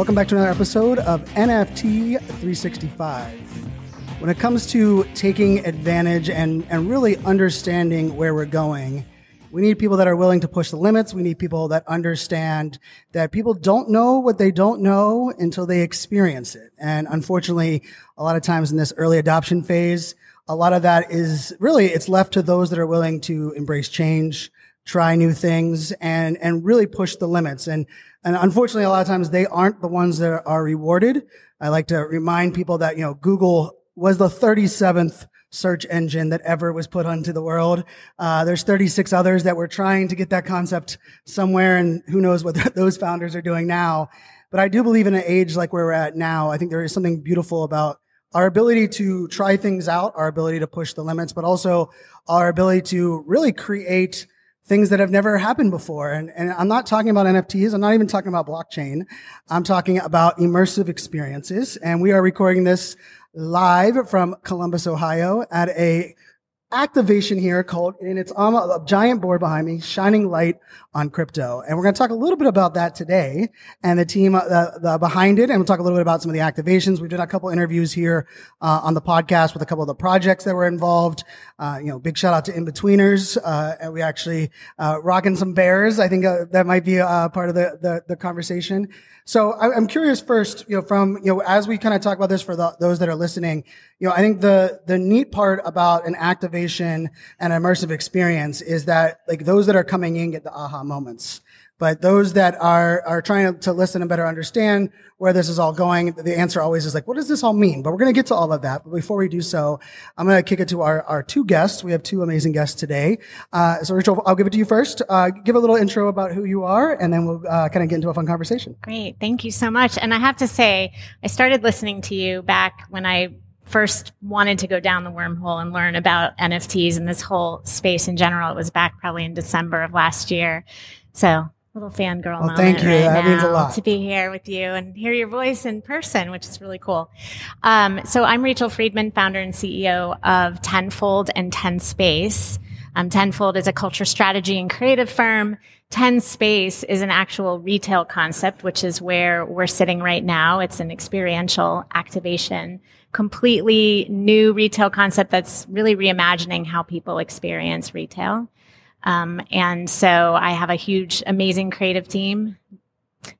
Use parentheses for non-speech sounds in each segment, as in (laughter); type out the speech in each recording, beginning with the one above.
Welcome back to another episode of NFT 365. When it comes to taking advantage and, and really understanding where we're going, we need people that are willing to push the limits. We need people that understand that people don't know what they don't know until they experience it. And unfortunately, a lot of times in this early adoption phase, a lot of that is really, it's left to those that are willing to embrace change, try new things and, and really push the limits. And, and unfortunately, a lot of times they aren't the ones that are rewarded. I like to remind people that, you know, Google was the 37th search engine that ever was put onto the world. Uh, there's 36 others that were trying to get that concept somewhere, and who knows what (laughs) those founders are doing now. But I do believe in an age like where we're at now, I think there is something beautiful about our ability to try things out, our ability to push the limits, but also our ability to really create things that have never happened before. And, and I'm not talking about NFTs. I'm not even talking about blockchain. I'm talking about immersive experiences. And we are recording this live from Columbus, Ohio at a activation here called, and it's on a giant board behind me, shining light on crypto. And we're going to talk a little bit about that today and the team uh, the, behind it. And we'll talk a little bit about some of the activations. We've done a couple interviews here uh, on the podcast with a couple of the projects that were involved. Uh, you know, big shout out to In-Betweeners. Uh, and we actually, uh, rocking some bears. I think uh, that might be part of the, the, the conversation. So I, am curious first, you know, from, you know, as we kind of talk about this for the, those that are listening, you know, I think the, the neat part about an activation and immersive experience is that like those that are coming in get the aha moments. But those that are, are trying to listen and better understand where this is all going, the answer always is like, what does this all mean? But we're going to get to all of that. But before we do so, I'm going to kick it to our, our two guests. We have two amazing guests today. Uh, so Rachel, I'll give it to you first. Uh, give a little intro about who you are, and then we'll uh, kind of get into a fun conversation. Great. Thank you so much. And I have to say, I started listening to you back when I first wanted to go down the wormhole and learn about NFTs and this whole space in general. It was back probably in December of last year. So little fangirl well, moment thank you. right that means a lot. to be here with you and hear your voice in person, which is really cool. Um, so I'm Rachel Friedman, founder and CEO of Tenfold and Ten Space. Um, Tenfold is a culture strategy and creative firm. Ten Space is an actual retail concept, which is where we're sitting right now. It's an experiential activation, completely new retail concept that's really reimagining how people experience retail. Um, and so I have a huge, amazing creative team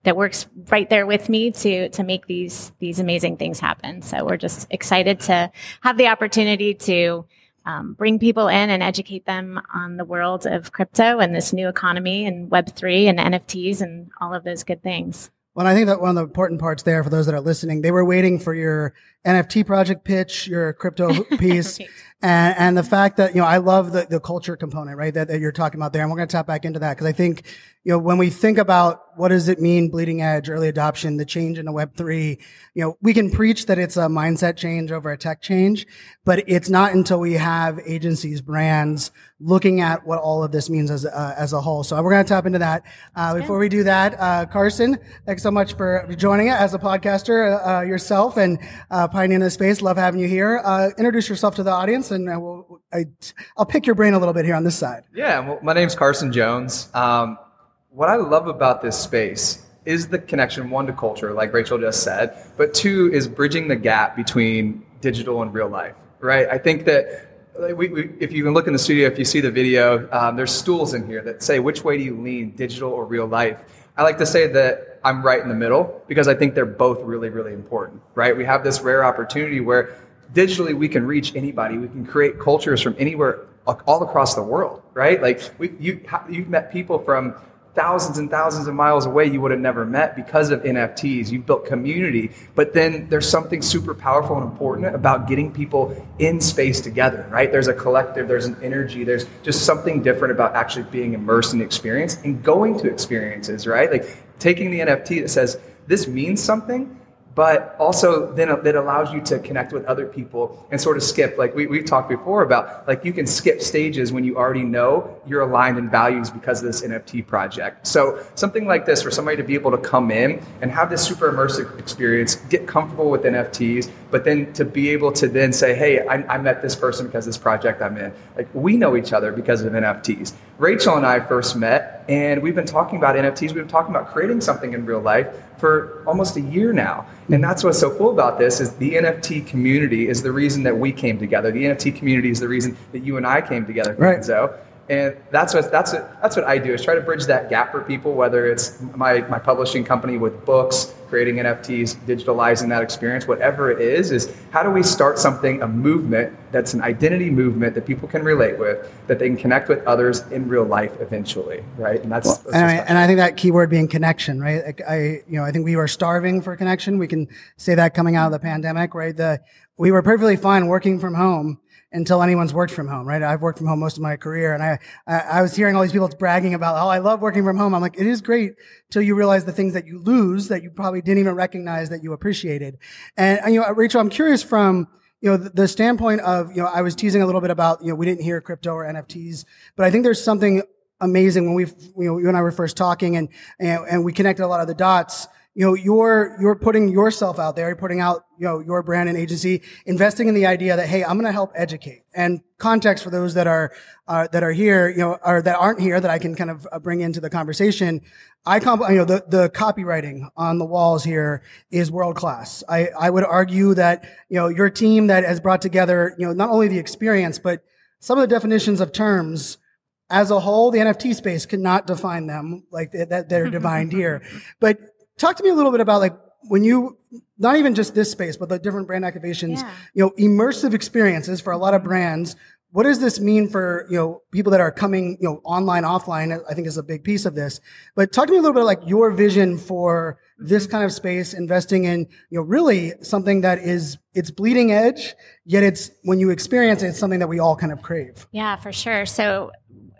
that works right there with me to to make these these amazing things happen. So we're just excited to have the opportunity to um, bring people in and educate them on the world of crypto and this new economy and Web three and NFTs and all of those good things. Well, I think that one of the important parts there for those that are listening, they were waiting for your NFT project pitch, your crypto (laughs) piece. And, and the fact that, you know, I love the, the culture component, right? That, that you're talking about there. And we're going to tap back into that because I think, you know, when we think about what does it mean, bleeding edge, early adoption, the change in the web three, you know, we can preach that it's a mindset change over a tech change, but it's not until we have agencies, brands looking at what all of this means as, uh, as a whole. So we're going to tap into that. Uh, before we do that, uh, Carson, thanks so much for joining us as a podcaster, uh, yourself and, uh, pioneering the space. Love having you here. Uh, introduce yourself to the audience and we'll, I, will pick your brain a little bit here on this side. Yeah. Well, my name's Carson Jones. Um, what I love about this space is the connection, one, to culture, like Rachel just said, but two, is bridging the gap between digital and real life, right? I think that we, we, if you can look in the studio, if you see the video, um, there's stools in here that say, which way do you lean, digital or real life? I like to say that I'm right in the middle because I think they're both really, really important, right? We have this rare opportunity where digitally we can reach anybody. We can create cultures from anywhere all across the world, right? Like we, you, you've met people from thousands and thousands of miles away you would have never met because of NFTs. You've built community, but then there's something super powerful and important about getting people in space together, right? There's a collective, there's an energy, there's just something different about actually being immersed in experience and going to experiences, right? Like taking the NFT that says, this means something but also then that allows you to connect with other people and sort of skip like we, we talked before about like you can skip stages when you already know you're aligned in values because of this nft project. So something like this for somebody to be able to come in and have this super immersive experience get comfortable with nfts but then to be able to then say hey i, I met this person because this project i'm in. Like we know each other because of nfts rachel and i first met and we've been talking about nfts we've been talking about creating something in real life for almost a year now. And that's what's so cool about this is the NFT community is the reason that we came together. The NFT community is the reason that you and I came together, right. So, and that's what that's what that's what I do is try to bridge that gap for people. Whether it's my my publishing company with books, creating NFTs, digitalizing that experience, whatever it is, is how do we start something, a movement that's an identity movement that people can relate with, that they can connect with others in real life eventually, right? And that's, well, that's and, I, and, I, think that keyword being connection, right? Like I, you know, I think we are starving for connection. We can say that coming out of the pandemic, right? The we were perfectly fine working from home until anyone's worked from home, right? I've worked from home most of my career and I, I, I, was hearing all these people bragging about, oh, I love working from home. I'm like, it is great till you realize the things that you lose that you probably didn't even recognize that you appreciated. And, and you know, Rachel, I'm curious from, you know, the, the standpoint of, you know, I was teasing a little bit about, you know, we didn't hear crypto or NFTs, but I think there's something amazing when we, you know, you and I were first talking and, and, and we connected a lot of the dots you know, you're, you're putting yourself out there, you're putting out, you know, your brand and agency, investing in the idea that, hey, I'm going to help educate and context for those that are, uh, that are here, you know, or that aren't here that I can kind of uh, bring into the conversation. I, comp- you know, the, the copywriting on the walls here is world class. I, I would argue that, you know, your team that has brought together, you know, not only the experience, but some of the definitions of terms as a whole, the NFT space cannot define them like that they're (laughs) defined here. But Talk to me a little bit about like when you not even just this space, but the different brand activations, yeah. you know, immersive experiences for a lot of brands. What does this mean for, you know, people that are coming, you know, online, offline? I think is a big piece of this. But talk to me a little bit like your vision for this kind of space, investing in, you know, really something that is, it's bleeding edge, yet it's, when you experience it, it's something that we all kind of crave. Yeah, for sure. So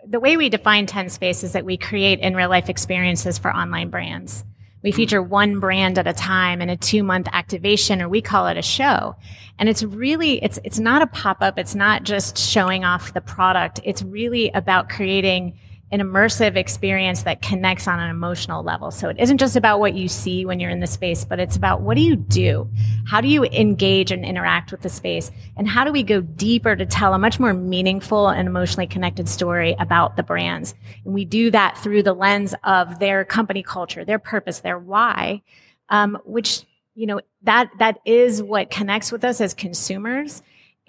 the way we define 10 space is that we create in real life experiences for online brands. We hmm. feature one brand at a time in a two month activation, or we call it a show. And it's really, it's, it's not a pop up. It's not just showing off the product. It's really about creating an immersive experience that connects on an emotional level. So it isn't just about what you see when you're in the space, but it's about what do you do? How do you engage and interact with the space? And how do we go deeper to tell a much more meaningful and emotionally connected story about the brands? And we do that through the lens of their company culture, their purpose, their why, um, which, you know, that, that is what connects with us as consumers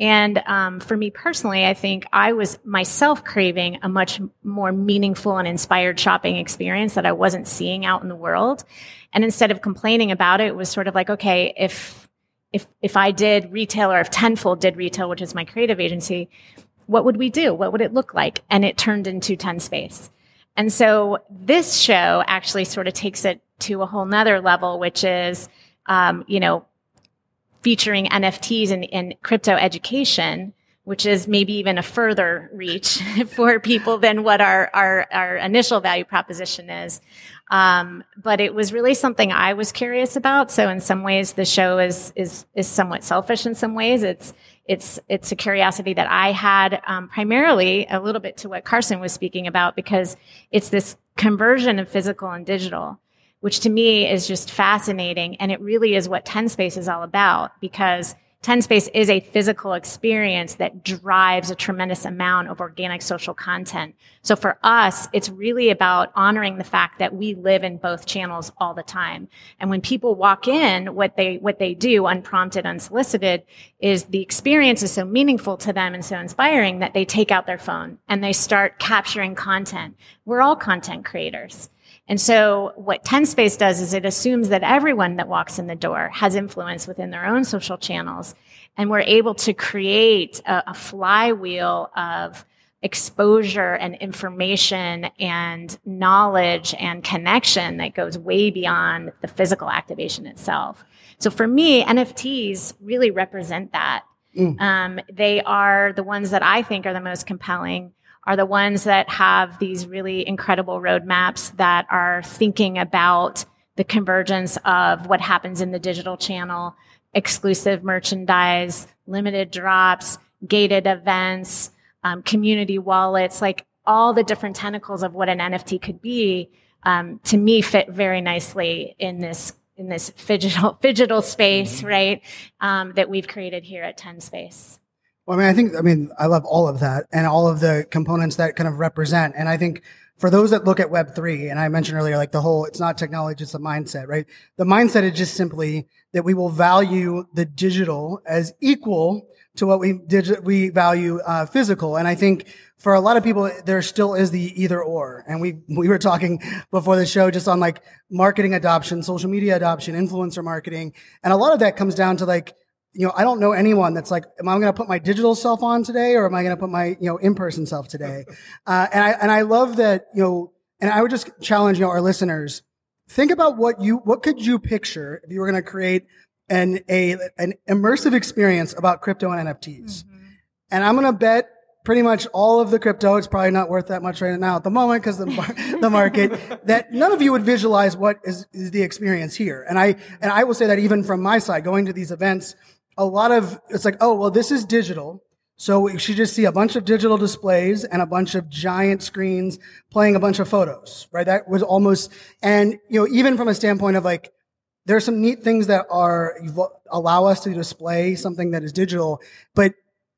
and um, for me personally, I think I was myself craving a much more meaningful and inspired shopping experience that I wasn't seeing out in the world. And instead of complaining about it, it was sort of like, okay, if if if I did retail or if Tenfold did retail, which is my creative agency, what would we do? What would it look like? And it turned into Ten Space. And so this show actually sort of takes it to a whole nother level, which is, um, you know, featuring NFTs in, in crypto education, which is maybe even a further reach (laughs) for people than what our, our, our initial value proposition is. Um, but it was really something I was curious about. So in some ways, the show is, is, is somewhat selfish in some ways. It's, it's, it's a curiosity that I had, um, primarily a little bit to what Carson was speaking about because it's this conversion of physical and digital which to me is just fascinating. And it really is what 10 Space is all about because 10 Space is a physical experience that drives a tremendous amount of organic social content. So for us, it's really about honoring the fact that we live in both channels all the time. And when people walk in, what they, what they do unprompted, unsolicited is the experience is so meaningful to them and so inspiring that they take out their phone and they start capturing content. We're all content creators. And so what 10 Space does is it assumes that everyone that walks in the door has influence within their own social channels. And we're able to create a, a flywheel of exposure and information and knowledge and connection that goes way beyond the physical activation itself. So for me, NFTs really represent that. Mm. Um, they are the ones that I think are the most compelling, are the ones that have these really incredible roadmaps that are thinking about the convergence of what happens in the digital channel, exclusive merchandise, limited drops, gated events, um, community wallets, like all the different tentacles of what an NFT could be, um, to me fit very nicely in this in this digital (laughs) digital space, mm-hmm. right? Um, that we've created here at Ten Space. Well, I mean, I think, I mean, I love all of that and all of the components that kind of represent. And I think for those that look at Web3, and I mentioned earlier, like the whole, it's not technology, it's a mindset, right? The mindset is just simply that we will value the digital as equal to what we digi- we value uh, physical. And I think for a lot of people, there still is the either or. And we we were talking before the show just on like marketing adoption, social media adoption, influencer marketing, and a lot of that comes down to like you know, I don't know anyone that's like, am I going to put my digital self on today or am I going to put my, you know, in-person self today? (laughs) Uh, and I, and I love that, you know, and I would just challenge, you know, our listeners, think about what you, what could you picture if you were going to create an, a, an immersive experience about crypto and NFTs? Mm-hmm. And I'm going to bet pretty much all of the crypto, it's probably not worth that much right now at the moment because the, (laughs) the market, that none of you would visualize what is, is the experience here. And I, and I will say that even from my side, going to these events, a lot of it's like, oh, well, this is digital. So you should just see a bunch of digital displays and a bunch of giant screens playing a bunch of photos, right? That was almost, and you know, even from a standpoint of like, there are some neat things that are allow us to display something that is digital, but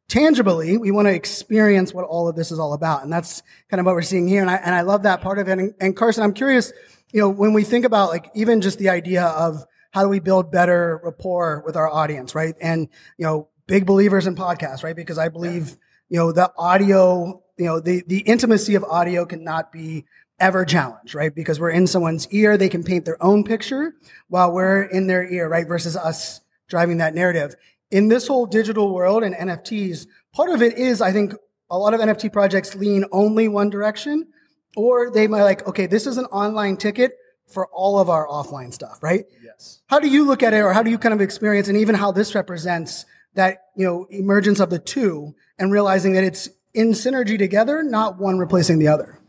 tangibly, we want to experience what all of this is all about, and that's kind of what we're seeing here. And I and I love that part of it. And, and Carson, I'm curious, you know, when we think about like even just the idea of how do we build better rapport with our audience, right? And, you know, big believers in podcasts, right? Because I believe, you know, the audio, you know, the, the intimacy of audio cannot be ever challenged, right? Because we're in someone's ear, they can paint their own picture while we're in their ear, right? Versus us driving that narrative. In this whole digital world and NFTs, part of it is, I think, a lot of NFT projects lean only one direction, or they might like, okay, this is an online ticket for all of our offline stuff, right? Yes. How do you look at it or how do you kind of experience and even how this represents that, you know, emergence of the two and realizing that it's in synergy together, not one replacing the other?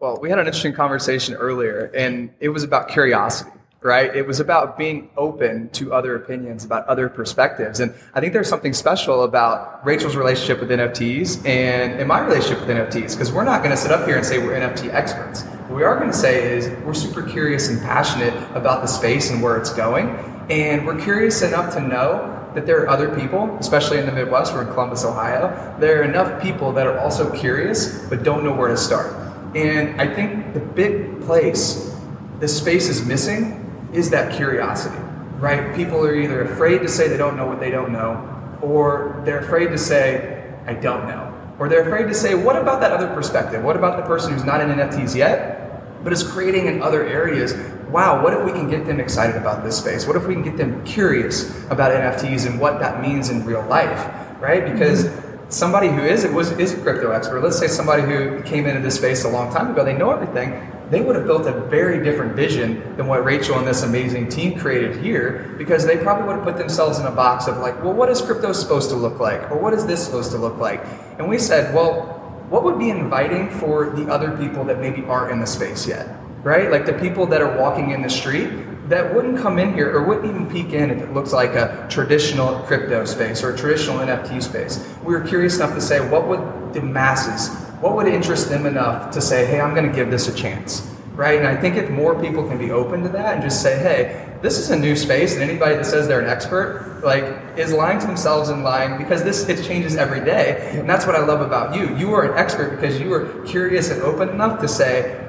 Well, we had an interesting conversation earlier and it was about curiosity right? It was about being open to other opinions, about other perspectives. And I think there's something special about Rachel's relationship with NFTs and, and my relationship with NFTs, because we're not going to sit up here and say we're NFT experts. What we are going to say is we're super curious and passionate about the space and where it's going. And we're curious enough to know that there are other people, especially in the Midwest, we're in Columbus, Ohio, there are enough people that are also curious but don't know where to start. And I think the big place the space is missing is that curiosity, right? People are either afraid to say they don't know what they don't know, or they're afraid to say, I don't know. Or they're afraid to say, what about that other perspective? What about the person who's not in NFTs yet, but is creating in other areas? Wow, what if we can get them excited about this space? What if we can get them curious about NFTs and what that means in real life, right? Because mm-hmm. somebody who is was is a crypto expert, let's say somebody who came into this space a long time ago, they know everything, they would have built a very different vision than what Rachel and this amazing team created here because they probably would have put themselves in a box of like, well, what is crypto supposed to look like? Or what is this supposed to look like? And we said, well, what would be inviting for the other people that maybe aren't in the space yet? Right? Like the people that are walking in the street that wouldn't come in here or wouldn't even peek in if it looks like a traditional crypto space or a traditional NFT space. We were curious enough to say, what would the masses what would interest them enough to say, hey, I'm going to give this a chance? Right? And I think if more people can be open to that and just say, hey, this is a new space, and anybody that says they're an expert, like, is lying to themselves and lying because this it changes every day. And that's what I love about you. You are an expert because you were curious and open enough to say,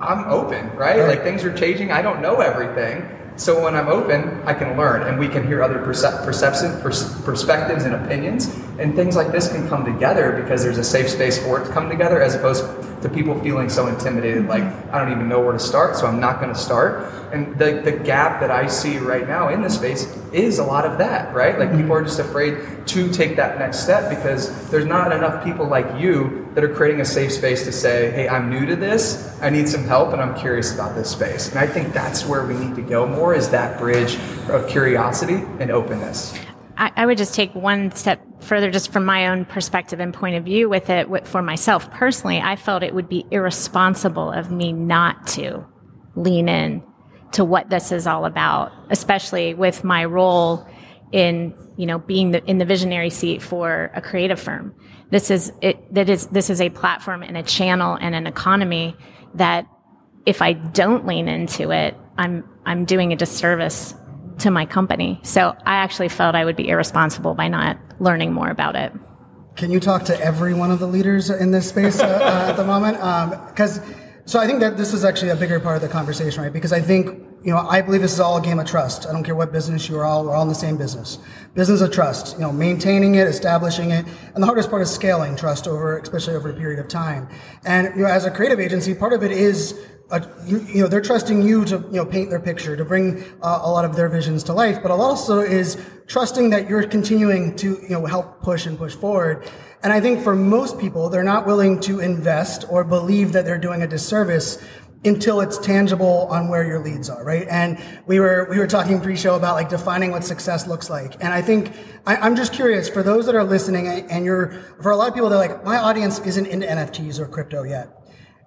I'm open, right? Like things are changing. I don't know everything. So when I'm open, I can learn and we can hear other percep- perception, pers- perspectives and opinions. And things like this can come together because there's a safe space for it to come together as opposed to people feeling so intimidated, mm-hmm. like, I don't even know where to start, so I'm not going to start. And the, the gap that I see right now in this space is a lot of that, right? Like mm-hmm. people are just afraid to take that next step because there's not enough people like you that are creating a safe space to say, hey, I'm new to this, I need some help, and I'm curious about this space. And I think that's where we need to go more is that bridge of curiosity and openness. I, I would just take one step further, just from my own perspective and point of view with it with, for myself personally. I felt it would be irresponsible of me not to lean in to what this is all about, especially with my role in you know being the, in the visionary seat for a creative firm. This is it. That is this is a platform and a channel and an economy that if I don't lean into it, I'm I'm doing a disservice to my company. So I actually felt I would be irresponsible by not learning more about it. Can you talk to every one of the leaders in this space uh, uh, at the moment? Because um, so I think that this is actually a bigger part of the conversation, right? Because I think you know I believe this is all a game of trust. I don't care what business you're all. We're all in the same business. Business of trust. You know, maintaining it, establishing it, and the hardest part is scaling trust over, especially over a period of time. And you know, as a creative agency, part of it is uh, you, you, know, they're trusting you to, you know, paint their picture, to bring uh, a lot of their visions to life, but also is trusting that you're continuing to, you know, help push and push forward. And I think for most people, they're not willing to invest or believe that they're doing a disservice until it's tangible on where your leads are, right? And we were we were talking pre-show about like defining what success looks like. And I think I, am just curious for those that are listening, and you're for a lot of people, they're like, my audience isn't into NFTs or crypto yet.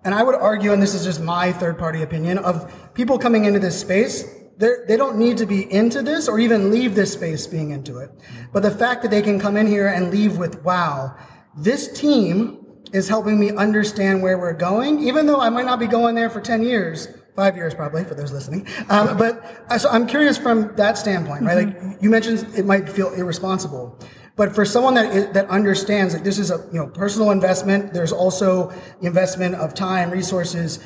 And I would argue, and this is just my third party opinion, of people coming into this space, they don't need to be into this or even leave this space being into it. But the fact that they can come in here and leave with, wow, this team is helping me understand where we're going, even though I might not be going there for 10 years, five years probably for those listening. Um, but uh, so I'm curious from that standpoint, right? Mm-hmm. Like you mentioned, it might feel irresponsible. But for someone that is, that understands that this is a you know personal investment, there's also investment of time, resources.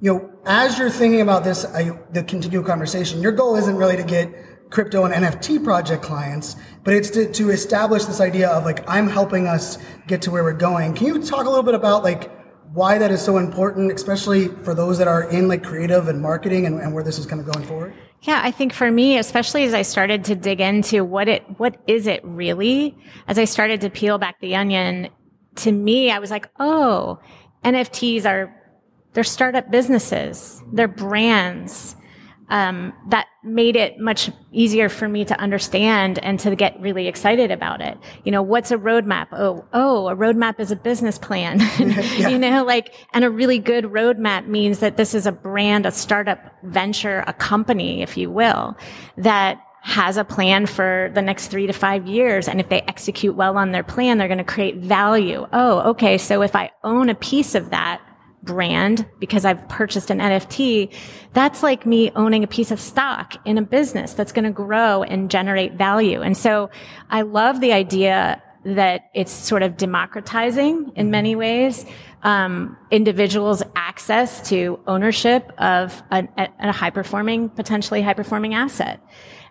You know, as you're thinking about this, uh, the continual conversation, your goal isn't really to get crypto and NFT project clients, but it's to, to establish this idea of like I'm helping us get to where we're going. Can you talk a little bit about like why that is so important, especially for those that are in like creative and marketing and, and where this is kind of going forward? Yeah, I think for me, especially as I started to dig into what it, what is it really? As I started to peel back the onion, to me, I was like, oh, NFTs are, they're startup businesses. They're brands um, that made it much easier for me to understand and to get really excited about it. You know, what's a roadmap? Oh, oh, a roadmap is a business plan. (laughs) (laughs) yeah. You know, like, and a really good roadmap means that this is a brand, a startup venture, a company, if you will, that has a plan for the next three to five years. And if they execute well on their plan, they're going to create value. Oh, okay. So if I own a piece of that, brand because I've purchased an NFT, that's like me owning a piece of stock in a business that's going to grow and generate value. And so I love the idea that it's sort of democratizing in many ways um, individuals access to ownership of a, a high performing, potentially high performing asset.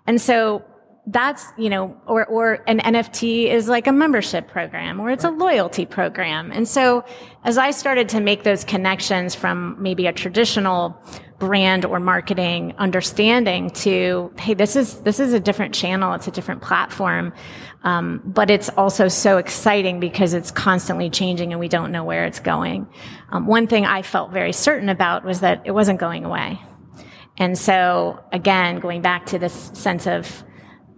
And so that's, you know, or, or an NFT is like a membership program or it's a loyalty program. And so as I started to make those connections from maybe a traditional brand or marketing understanding to, hey, this is, this is a different channel. It's a different platform. Um, but it's also so exciting because it's constantly changing and we don't know where it's going. Um, one thing I felt very certain about was that it wasn't going away. And so again, going back to this sense of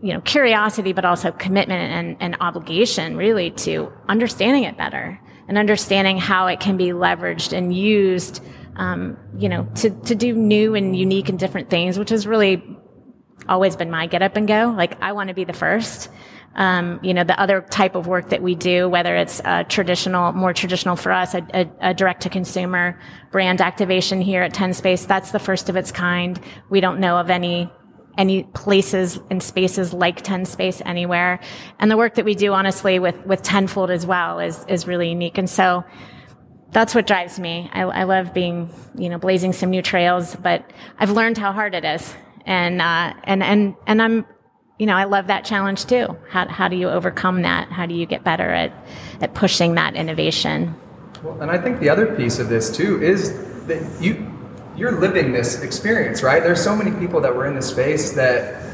you know, curiosity, but also commitment and, and obligation really to understanding it better and understanding how it can be leveraged and used, um, you know, to, to do new and unique and different things, which has really always been my get up and go. Like, I want to be the first. Um, you know, the other type of work that we do, whether it's traditional, more traditional for us, a, a, a direct to consumer brand activation here at 10 Space, that's the first of its kind. We don't know of any any places and spaces like 10 space anywhere. And the work that we do, honestly, with, with tenfold as well is, is really unique. And so that's what drives me. I, I love being, you know, blazing some new trails, but I've learned how hard it is. And, uh, and, and, and I'm, you know, I love that challenge too. How, how do you overcome that? How do you get better at, at pushing that innovation? Well, and I think the other piece of this too is that you, you're living this experience, right? There's so many people that were in this space that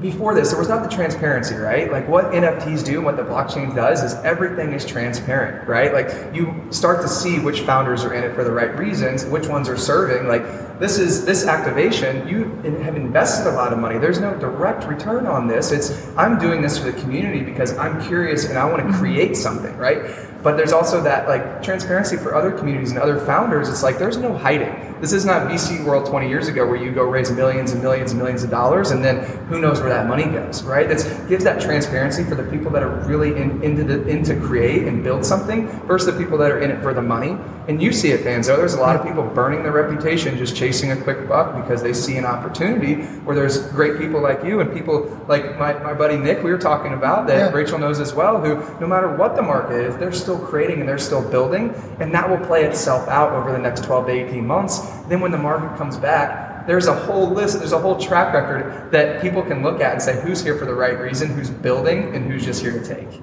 before this, there was not the transparency, right? Like what NFTs do and what the blockchain does is everything is transparent, right? Like you start to see which founders are in it for the right reasons, which ones are serving. Like this is this activation, you have invested a lot of money. There's no direct return on this. It's I'm doing this for the community because I'm curious and I want to mm-hmm. create something, right? But there's also that like transparency for other communities and other founders. It's like there's no hiding. This is not VC world 20 years ago where you go raise millions and millions and millions of dollars and then who knows where that money goes, right? It gives that transparency for the people that are really in, into the into create and build something versus the people that are in it for the money. And you see it, Fanzo. There's a lot of people burning their reputation just chasing a quick buck because they see an opportunity where there's great people like you and people like my, my buddy Nick we were talking about that yeah. Rachel knows as well, who no matter what the market is, they're still creating and they're still building, and that will play itself out over the next 12 to 18 months. Then when the market comes back, there's a whole list, there's a whole track record that people can look at and say who's here for the right reason, who's building, and who's just here to take.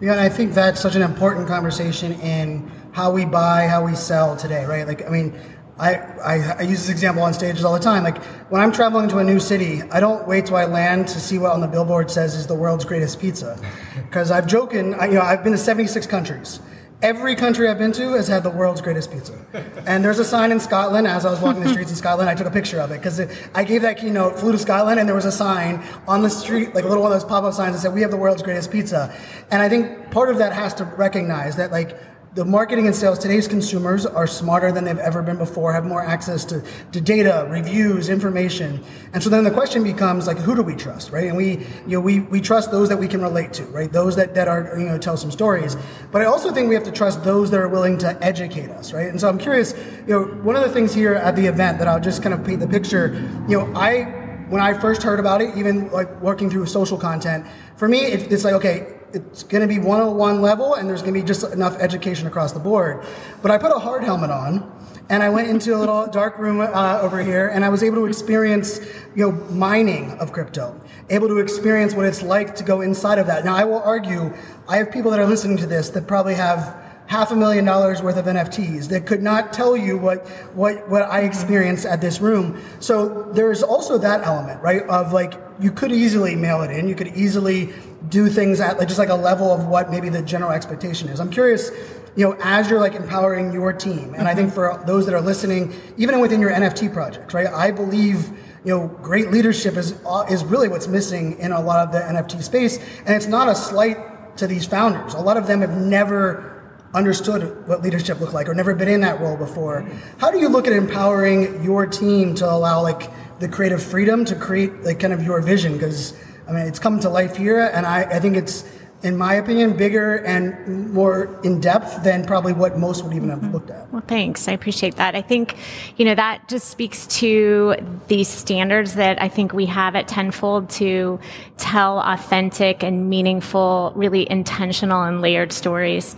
Yeah, and I think that's such an important conversation in how we buy, how we sell today, right? Like, I mean, I, I, I, use this example on stages all the time. Like when I'm traveling to a new city, I don't wait till I land to see what on the billboard says is the world's greatest pizza, (laughs) because I've joking. I, you know, I've been to 76 countries. Every country I've been to has had the world's greatest pizza. (laughs) And there's a sign in Scotland. As I was walking the streets in Scotland, I took a picture of it because I gave that keynote, flew to Scotland, and there was a sign on the street, like a little one of those pop-up signs that said, "We have the world's greatest pizza." And I think part of that has to recognize that, like the marketing and sales today's consumers are smarter than they've ever been before have more access to, to data reviews information. And so then the question becomes like who do we trust right? And we you know we, we trust those that we can relate to right? Those that, that are you know tell some stories. But i also think we have to trust those that are willing to educate us right? And so i'm curious you know one of the things here at the event that i'll just kind of paint the picture you know i when i first heard about it even like working through social content for me it, it's like okay it's going to be 101 level and there's going to be just enough education across the board. But I put a hard helmet on and I went into a little (laughs) dark room uh, over here and I was able to experience, you know, mining of crypto, able to experience what it's like to go inside of that. Now, I will argue, I have people that are listening to this that probably have half a million dollars worth of NFTs that could not tell you what, what, what I experienced at this room. So there's also that element, right? Of like, you could easily mail it in. You could easily do things at like, just like a level of what maybe the general expectation is. I'm curious, you know, as you're like empowering your team, and I think for those that are listening, even within your NFT projects, right? I believe you know, great leadership is uh, is really what's missing in a lot of the NFT space, and it's not a slight to these founders. A lot of them have never understood what leadership looked like or never been in that role before. How do you look at empowering your team to allow like the creative freedom to create like kind of your vision? Because I mean, it's come to life here, and I, I think it's, in my opinion, bigger and more in depth than probably what most would even have mm-hmm. looked at. Well, thanks. I appreciate that. I think, you know, that just speaks to the standards that I think we have at Tenfold to tell authentic and meaningful, really intentional and layered stories.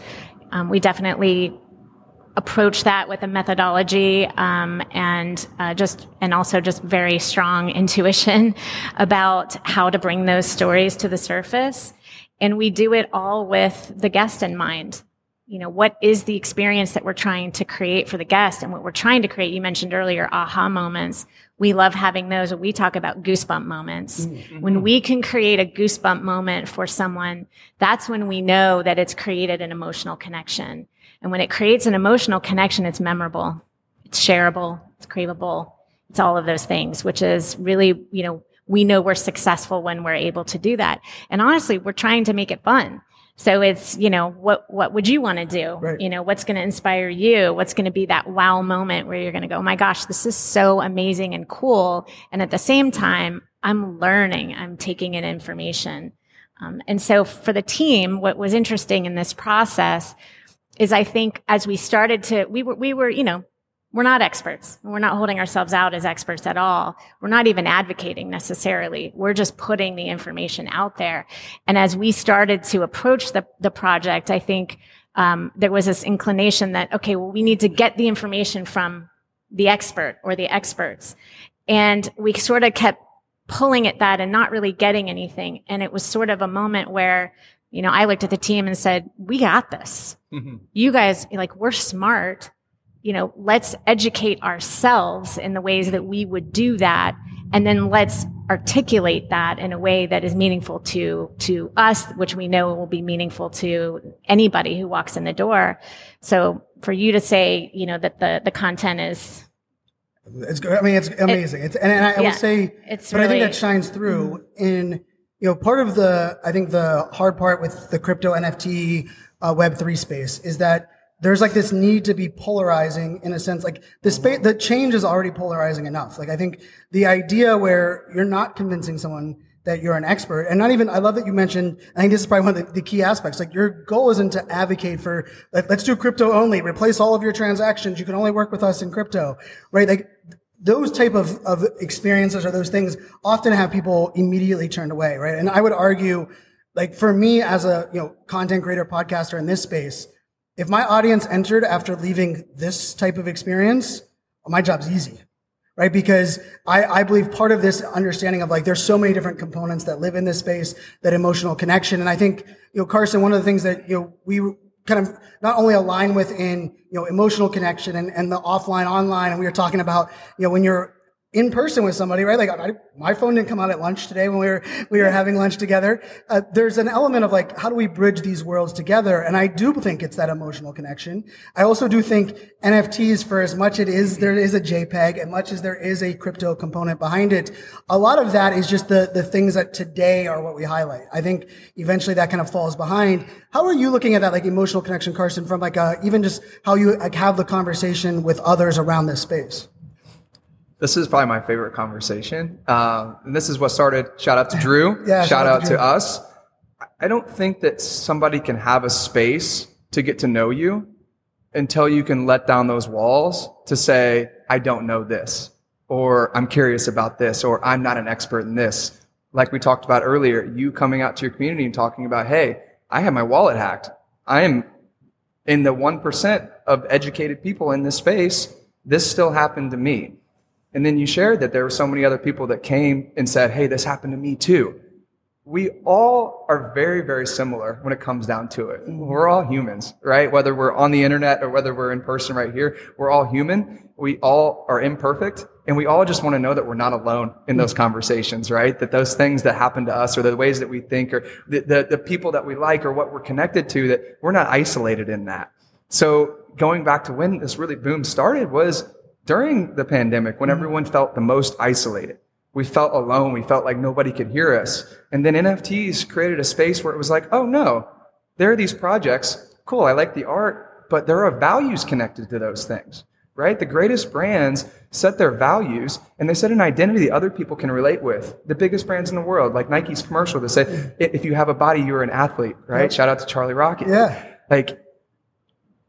Um, we definitely approach that with a methodology um, and uh, just and also just very strong (laughs) intuition about how to bring those stories to the surface. And we do it all with the guest in mind. You know what is the experience that we're trying to create for the guest and what we're trying to create? You mentioned earlier aha moments. We love having those we talk about goosebump moments. Mm-hmm. when we can create a goosebump moment for someone that's when we know that it's created an emotional connection and when it creates an emotional connection, it's memorable, it's shareable, it's craveable, it's all of those things, which is really, you know, we know we're successful when we're able to do that. And honestly, we're trying to make it fun. So it's, you know, what, what would you want to do? Right. You know, what's going to inspire you? What's going to be that wow moment where you're going to go, oh my gosh, this is so amazing and cool. And at the same time, I'm learning, I'm taking in information. Um, and so for the team, what was interesting in this process is I think as we started to, we were, we were, you know, we're not experts. We're not holding ourselves out as experts at all. We're not even advocating necessarily. We're just putting the information out there. And as we started to approach the, the project, I think um, there was this inclination that, okay, well, we need to get the information from the expert or the experts. And we sort of kept pulling at that and not really getting anything. And it was sort of a moment where you know, I looked at the team and said, we got this. Mm-hmm. You guys, like, we're smart. You know, let's educate ourselves in the ways that we would do that. And then let's articulate that in a way that is meaningful to to us which we know will be meaningful to anybody who walks in the door so for you to say you know that the the content is It's good. I mean, it's amazing. it's and, and I, I yeah, will say, it's but I think that shines through in you know part of the I think the hard part with the crypto NFT uh, Web three space is that there's like this need to be polarizing in a sense. Like the space, the change is already polarizing enough. Like I think the idea where you're not convincing someone that you're an expert and not even i love that you mentioned i think this is probably one of the, the key aspects like your goal isn't to advocate for let, let's do crypto only replace all of your transactions you can only work with us in crypto right like those type of, of experiences or those things often have people immediately turned away right and i would argue like for me as a you know content creator podcaster in this space if my audience entered after leaving this type of experience my job's easy right? Because I, I believe part of this understanding of like there's so many different components that live in this space, that emotional connection. And I think, you know, Carson, one of the things that, you know, we kind of not only align with in, you know, emotional connection and, and the offline, online, and we were talking about, you know, when you're in person with somebody, right? Like I, my phone didn't come out at lunch today when we were we were having lunch together. Uh, there's an element of like how do we bridge these worlds together? And I do think it's that emotional connection. I also do think NFTs, for as much it is there is a JPEG, and much as there is a crypto component behind it, a lot of that is just the the things that today are what we highlight. I think eventually that kind of falls behind. How are you looking at that like emotional connection, Carson, from like uh, even just how you like have the conversation with others around this space? This is probably my favorite conversation. Uh, and this is what started. Shout out to (laughs) Drew. Yeah, shout, out, to, us. I don't think that somebody can have a space to get to know you until you can let down those walls to say, I don't know this, or I'm curious about this, or I'm not an expert in this. Like we talked about earlier, you coming out to your community and talking about, hey, I had my wallet hacked. I am in the 1% of educated people in this space. This still happened to me. And then you shared that there were so many other people that came and said, Hey, this happened to me too. We all are very, very similar when it comes down to it. We're all humans, right? Whether we're on the internet or whether we're in person right here, we're all human. We all are imperfect and we all just want to know that we're not alone in those conversations, right? That those things that happen to us or the ways that we think or the, the, the people that we like or what we're connected to, that we're not isolated in that. So going back to when this really boom started was during the pandemic when mm-hmm. everyone felt the most isolated. We felt alone. We felt like nobody could hear us. And then NFTs created a space where it was like, oh no, there are these projects. Cool. I like the art, but there are values connected to those things, right? The greatest brands set their values and they set an identity that other people can relate with. The biggest brands in the world, like Nike's commercial that said, mm-hmm. if you have a body, you're an athlete, right? Shout out to Charlie Rocket. Yeah. Like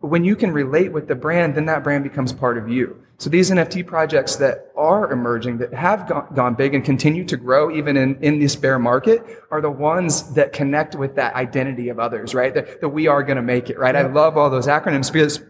when you can relate with the brand, then that brand becomes part of you. So these NFT projects that are emerging, that have gone, gone big and continue to grow even in, in this bear market are the ones that connect with that identity of others, right? That, that we are going to make it, right? I love all those acronyms because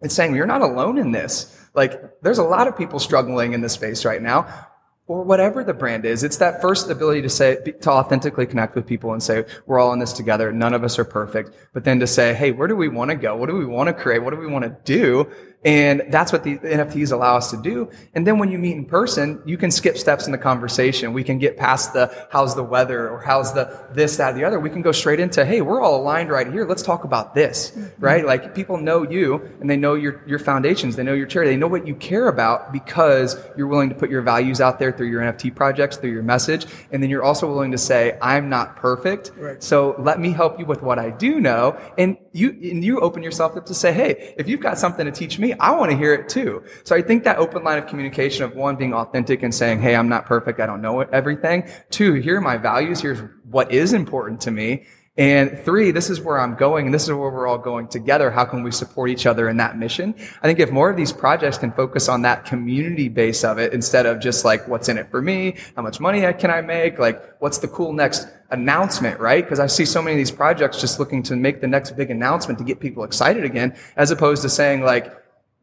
it's saying you're not alone in this. Like there's a lot of people struggling in this space right now or whatever the brand is. It's that first ability to say, to authentically connect with people and say, we're all in this together. None of us are perfect. But then to say, hey, where do we want to go? What do we want to create? What do we want to do? And that's what the NFTs allow us to do. And then when you meet in person, you can skip steps in the conversation. We can get past the how's the weather or how's the this, that, or the other. We can go straight into, hey, we're all aligned right here. Let's talk about this, mm-hmm. right? Like people know you and they know your, your foundations. They know your charity. They know what you care about because you're willing to put your values out there through your NFT projects, through your message. And then you're also willing to say, I'm not perfect. Right. So let me help you with what I do know. And you, and you open yourself up to say, hey, if you've got something to teach me, I want to hear it too. So I think that open line of communication of one being authentic and saying, hey, I'm not perfect. I don't know everything. Two, here are my values. Here's what is important to me. And three, this is where I'm going and this is where we're all going together. How can we support each other in that mission? I think if more of these projects can focus on that community base of it instead of just like, what's in it for me? How much money can I make? Like, what's the cool next announcement, right? Because I see so many of these projects just looking to make the next big announcement to get people excited again, as opposed to saying like,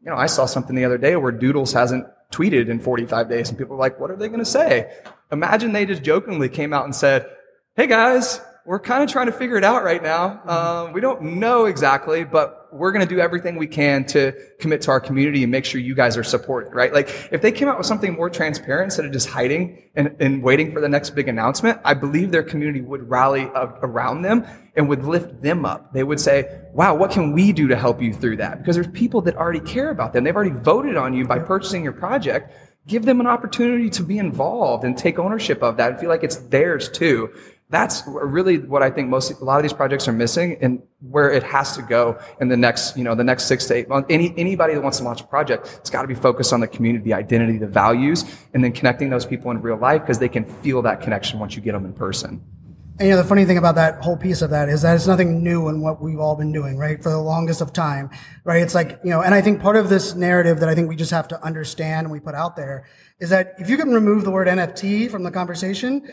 you know, I saw something the other day where Doodles hasn't tweeted in 45 days and people are like, what are they going to say? Imagine they just jokingly came out and said, Hey guys, we're kind of trying to figure it out right now. Um, we don't know exactly, but we're going to do everything we can to commit to our community and make sure you guys are supported, right? Like if they came out with something more transparent instead of just hiding and, and waiting for the next big announcement, I believe their community would rally around them and would lift them up. They would say, wow, what can we do to help you through that? Because there's people that already care about them. They've already voted on you by purchasing your project. Give them an opportunity to be involved and take ownership of that and feel like it's theirs too that's really what I think most a lot of these projects are missing and where it has to go in the next, you know, the next six to eight months. Any anybody that wants to launch a project, it's got to be focused on the community, the identity, the values, and then connecting those people in real life because they can feel that connection once you get them in person. And you know, the funny thing about that whole piece of that is that it's nothing new in what we've all been doing, right? For the longest of time, right? It's like, you know, and I think part of this narrative that I think we just have to understand and we put out there is that if you can remove the word NFT from the conversation,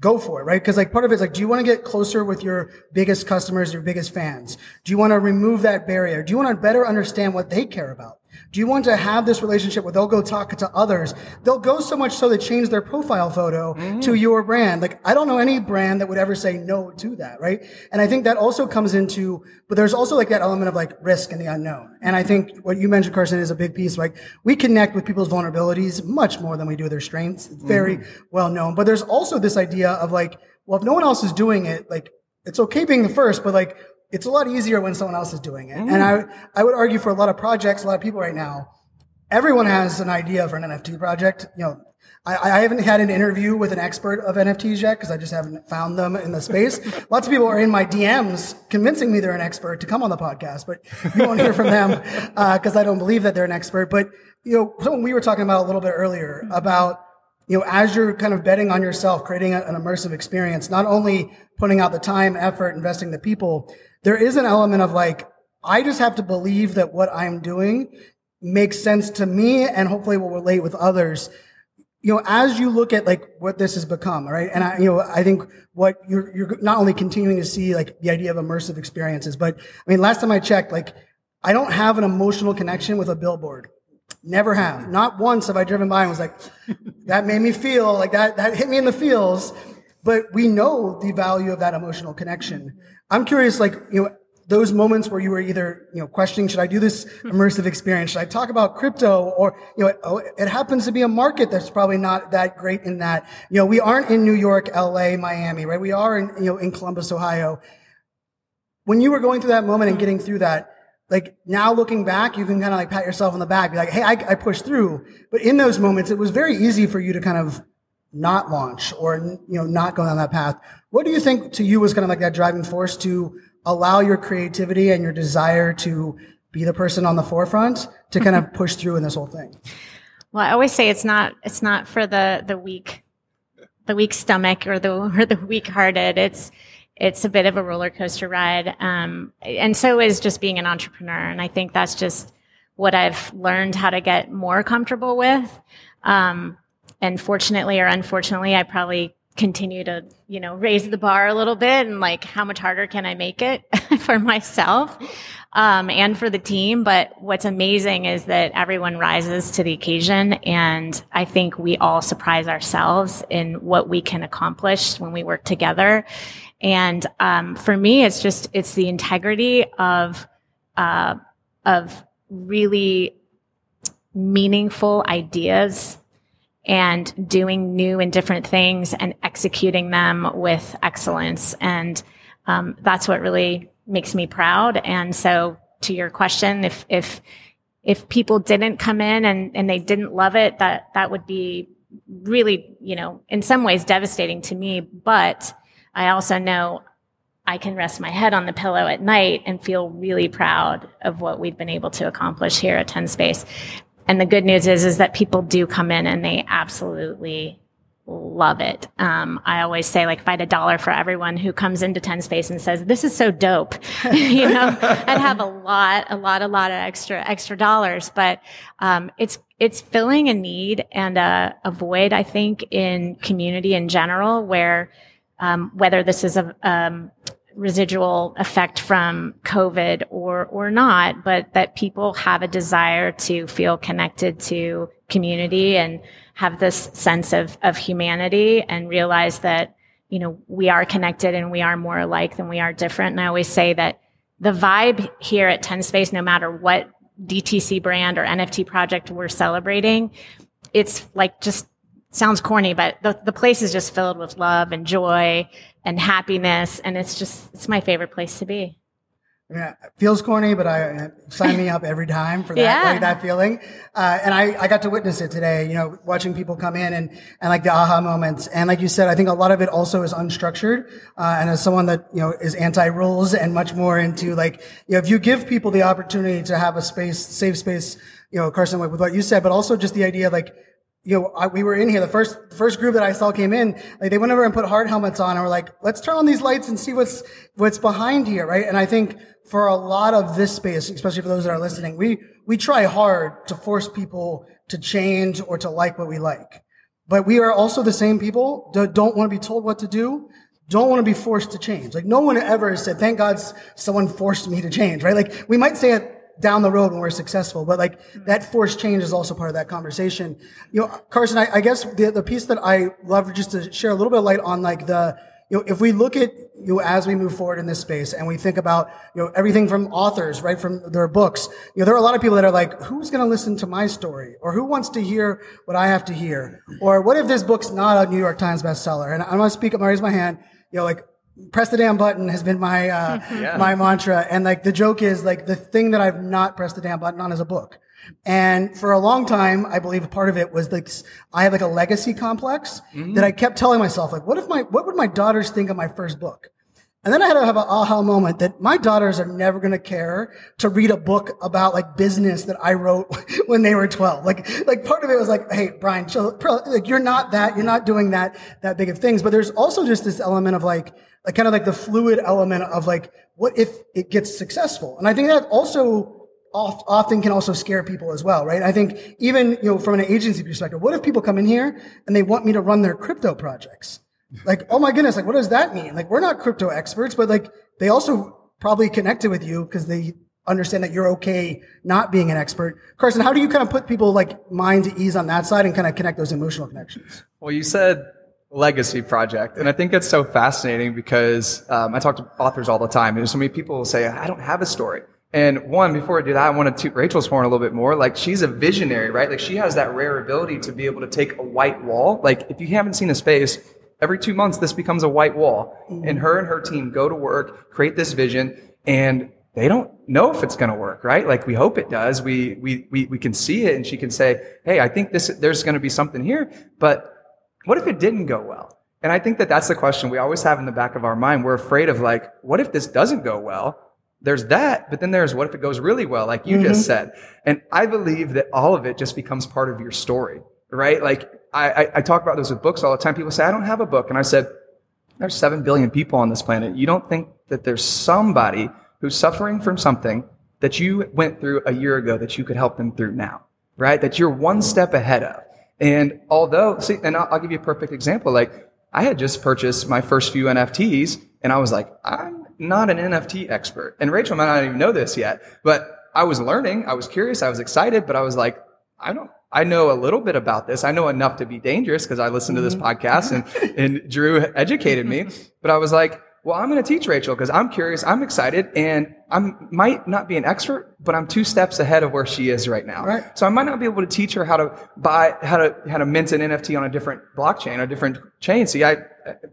go for it, right? Because like part of it's like, do you want to get closer with your biggest customers, your biggest fans? Do you want to remove that barrier? Do you want to better understand what they care about? Do you want to have this relationship where they'll go talk to others? They'll go so much so they change their profile photo mm-hmm. to your brand. Like, I don't know any brand that would ever say no to that, right? And I think that also comes into, but there's also like that element of like risk and the unknown. And I think what you mentioned, Carson, is a big piece. Like, we connect with people's vulnerabilities much more than we do their strengths. It's very mm-hmm. well known. But there's also this idea of like, well, if no one else is doing it, like, it's okay being the first, but like, it's a lot easier when someone else is doing it. Mm. And I, I would argue for a lot of projects, a lot of people right now, everyone has an idea for an NFT project. You know, I, I haven't had an interview with an expert of NFTs yet because I just haven't found them in the space. (laughs) Lots of people are in my DMs convincing me they're an expert to come on the podcast, but you won't hear from them because (laughs) uh, I don't believe that they're an expert. But you know, something we were talking about a little bit earlier about you know, as you're kind of betting on yourself, creating a, an immersive experience, not only putting out the time, effort, investing the people, there is an element of like, I just have to believe that what I'm doing makes sense to me and hopefully will relate with others. You know, as you look at like what this has become, right? And I, you know, I think what you're, you're not only continuing to see like the idea of immersive experiences, but I mean, last time I checked, like I don't have an emotional connection with a billboard. Never have. Not once have I driven by and was like, that made me feel like that, that hit me in the feels. But we know the value of that emotional connection. I'm curious, like, you know, those moments where you were either, you know, questioning, should I do this hmm. immersive experience? Should I talk about crypto? Or, you know, it, oh, it happens to be a market that's probably not that great in that. You know, we aren't in New York, LA, Miami, right? We are in, you know, in Columbus, Ohio. When you were going through that moment and getting through that, like now looking back, you can kind of like pat yourself on the back, be like, Hey, I, I pushed through. But in those moments, it was very easy for you to kind of not launch or, you know, not go down that path. What do you think to you was kind of like that driving force to allow your creativity and your desire to be the person on the forefront to kind of (laughs) push through in this whole thing? Well, I always say it's not, it's not for the, the weak, the weak stomach or the, or the weak hearted. It's, it's a bit of a roller coaster ride. Um, and so is just being an entrepreneur. And I think that's just what I've learned how to get more comfortable with. Um, and fortunately or unfortunately, I probably continue to, you know, raise the bar a little bit and like, how much harder can I make it (laughs) for myself, um, and for the team? But what's amazing is that everyone rises to the occasion. And I think we all surprise ourselves in what we can accomplish when we work together. And, um, for me, it's just, it's the integrity of, uh, of really meaningful ideas and doing new and different things and executing them with excellence. And um, that's what really makes me proud. And so, to your question, if if if people didn't come in and, and they didn't love it, that that would be really, you know, in some ways devastating to me. But I also know I can rest my head on the pillow at night and feel really proud of what we've been able to accomplish here at Tenspace. And the good news is, is that people do come in and they absolutely love it. Um, I always say, like, if I had a dollar for everyone who comes into Tenspace and says, this is so dope, (laughs) you know, I'd have a lot, a lot, a lot of extra, extra dollars. But, um, it's, it's filling a need and a, a void, I think, in community in general, where, um, whether this is a, um, residual effect from COVID or, or not, but that people have a desire to feel connected to community and have this sense of, of humanity and realize that, you know, we are connected and we are more alike than we are different. And I always say that the vibe here at Tenspace, no matter what DTC brand or NFT project we're celebrating, it's like just sounds corny, but the, the place is just filled with love and joy and happiness. And it's just, it's my favorite place to be. Yeah, it feels corny, but I sign me up every time for that, Yeah. like that feeling. Uh, and I, I got to witness it today, you know, watching people come in and, and like the aha moments. And like you said, I think a lot of it also is unstructured. Uh, and as someone that, you know, is anti-rules and much more into like, you know, if you give people the opportunity to have a space, safe space, you know, Carson, with what you said, but also just the idea of like, you know, I, we were in here. The first first group that I saw came in. Like they went over and put hard helmets on, and we're like, let's turn on these lights and see what's what's behind here, right? And I think for a lot of this space, especially for those that are listening, we we try hard to force people to change or to like what we like, but we are also the same people that don't want to be told what to do. Don't want to be forced to change. Like no one ever said, thank God someone forced me to change, right? Like we might say it down the road when we're successful. But like that forced change is also part of that conversation. You know, Carson, I, I guess the, the piece that I love just to share a little bit of light on like the, you know, if we look at, you know, as we move forward in this space and we think about, you know, everything from authors, right, from their books, you know, there are a lot of people that are like, who's going to listen to my story? Or who wants to hear what I have to hear? Or what if this book's not a New York Times bestseller? And I'm going to speak, going to raise my hand, you know, like, press the damn button has been my uh, (laughs) my mantra. And like the joke is like the thing that i've not pressed the damn button on is a book. And for a long time i believe part of it was like i have like a legacy complex that i kept telling myself like what if my what would my daughters think of my first book and then I had to have an aha moment that my daughters are never going to care to read a book about like business that I wrote (laughs) when they were 12. Like, like part of it was like, Hey, Brian, chill, like you're not that, you're not doing that, that big of things. But there's also just this element of like, like kind of like the fluid element of like, what if it gets successful? And I think that also oft, often can also scare people as well, right? I think even, you know, from an agency perspective, what if people come in here and they want me to run their crypto projects? Like, oh my goodness, like what does that mean? Like we're not crypto experts, but like they also probably connected with you because they understand that you're okay not being an expert. Carson, how do you kind of put people like mind to ease on that side and kind of connect those emotional connections? Well, you said legacy project, and I think it's so fascinating because um, I talk to authors all the time, and so many people will say, "I don't have a story." And one, before I do that, I want to toot Rachel's horn a little bit more. Like she's a visionary, right? Like she has that rare ability to be able to take a white wall. Like if you haven't seen a space, every two months this becomes a white wall, and mm-hmm. her and her team go to work, create this vision, and they don't know if it's going to work, right? Like we hope it does. We, we, we, we can see it and she can say, Hey, I think this, there's going to be something here, but what if it didn't go well? And I think that that's the question we always have in the back of our mind. We're afraid of like, what if this doesn't go well? There's that, but then there's what if it goes really well, like you just mm-hmm. said. And I believe that all of it just becomes part of your story, right? Like I, I, I talk about this with books all the time. People say, I don't have a book. And I said, there's 7 billion people on this planet. You don't think that there's somebody who's suffering from something that you went through a year ago that you could help them through now, right? That you're one step ahead of. And although, see, and I'll, I'll give you a perfect example. Like I had just purchased my first few NFTs and I was like, I'm not an NFT expert. And Rachel might not even know this yet, but I was learning. I was curious. I was excited, but I was like, I don't, I know a little bit about this. I know enough to be dangerous because I listened to this mm-hmm. podcast and, and Drew educated me. (laughs) But I was like, well, I'm going to teach Rachel because I'm curious. I'm excited and I might not be an expert, but I'm two steps ahead of where she is right now. Right. So I might not be able to teach her how to buy, how to, how to mint an NFT on a different blockchain, a different chain. See, I